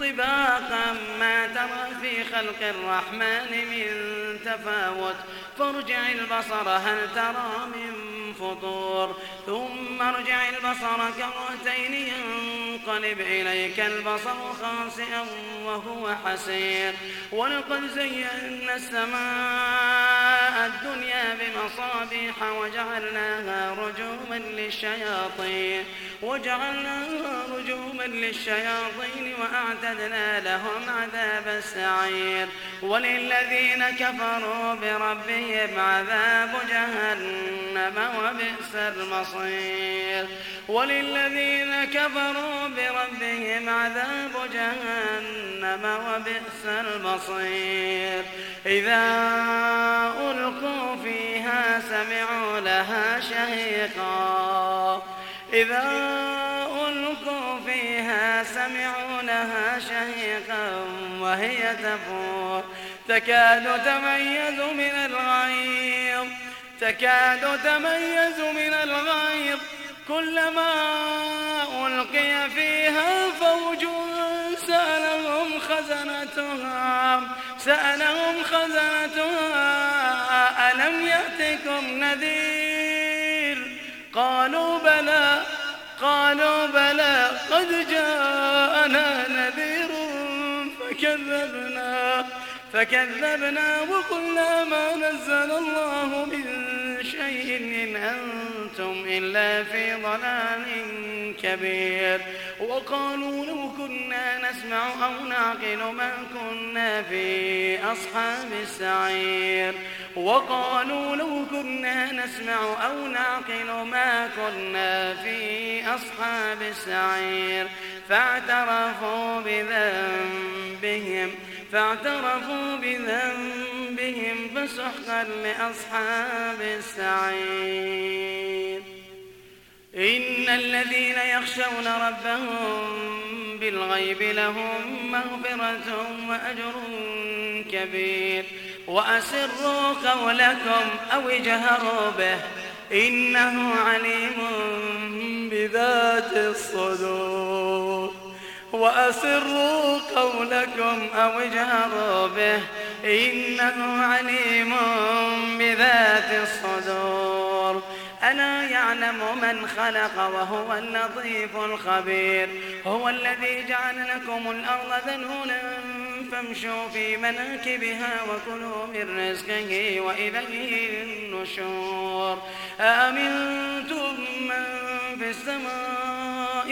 طباقا ما ترى في خلق الرحمن من تفاوت. فارجع البصر هل ترى من فطور. ثم ارجع البصر كرتين ينقلب إليك البصر خاسئا وهو حسير. ولقد زينا السماء الدنيا بمصابيح وجعلناها رجوما للشياطين. وجعلناها رجوما للشياطين وأعتدنا لهم عذاب السعير. وللذين كفروا بربهم عذاب جهنم وبئس المصير. وللذين كفروا بربهم عذاب جهنم وبئس المصير. إذا ألقوا فيها سمعوا لها شهيقا. إذا ألقوا فيها سمعوا لها شهيقا وهي تفور. تكاد تميز من الغيظ. تكاد تميز من الغيظ. كلما ألقي فيها فوج سألهم خزنتها سألهم خزنتها ألم يأتكم نذير؟ قالوا بلى قالوا بلى قد جاءنا نذير فكذبنا فكذبنا وقلنا ما نزل الله من شيء إن أنتم إلا في ضلال كبير. وقالوا لو كنا نسمع أو نعقل ما كنا في أصحاب السعير. وقالوا لو كنا نسمع أو نعقل ما كنا في أصحاب السعير. فاعترفوا بذنبهم فاعترفوا بذنبهم. فسحقا لأصحاب السعير. إن الذين يخشون ربهم بالغيب لهم مغفرة وأجر كبير. وأسروا قولكم أو اجهروا به. إنه عليم بذات الصدور. وأسروا قولكم أو اجهروا به. إنه عليم بذات الصدور. ألا يعلم من خلق وهو اللطيف الخبير. هو الذي جعل لكم الأرض ذنونا فامشوا في مناكبها وكلوا من رزقه وإليه النشور. أأمنتم من في السماء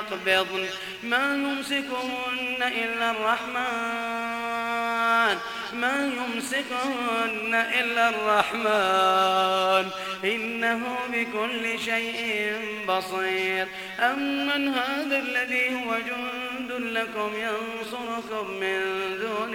ويقبضن ما يمسكهن إلا الرحمن. ما يمسكهن إلا الرحمن. إنه بكل شيء بصير. أمن هذا الذي هو جند لكم ينصركم من دون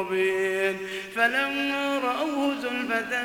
مبين فلما رأوه زلفة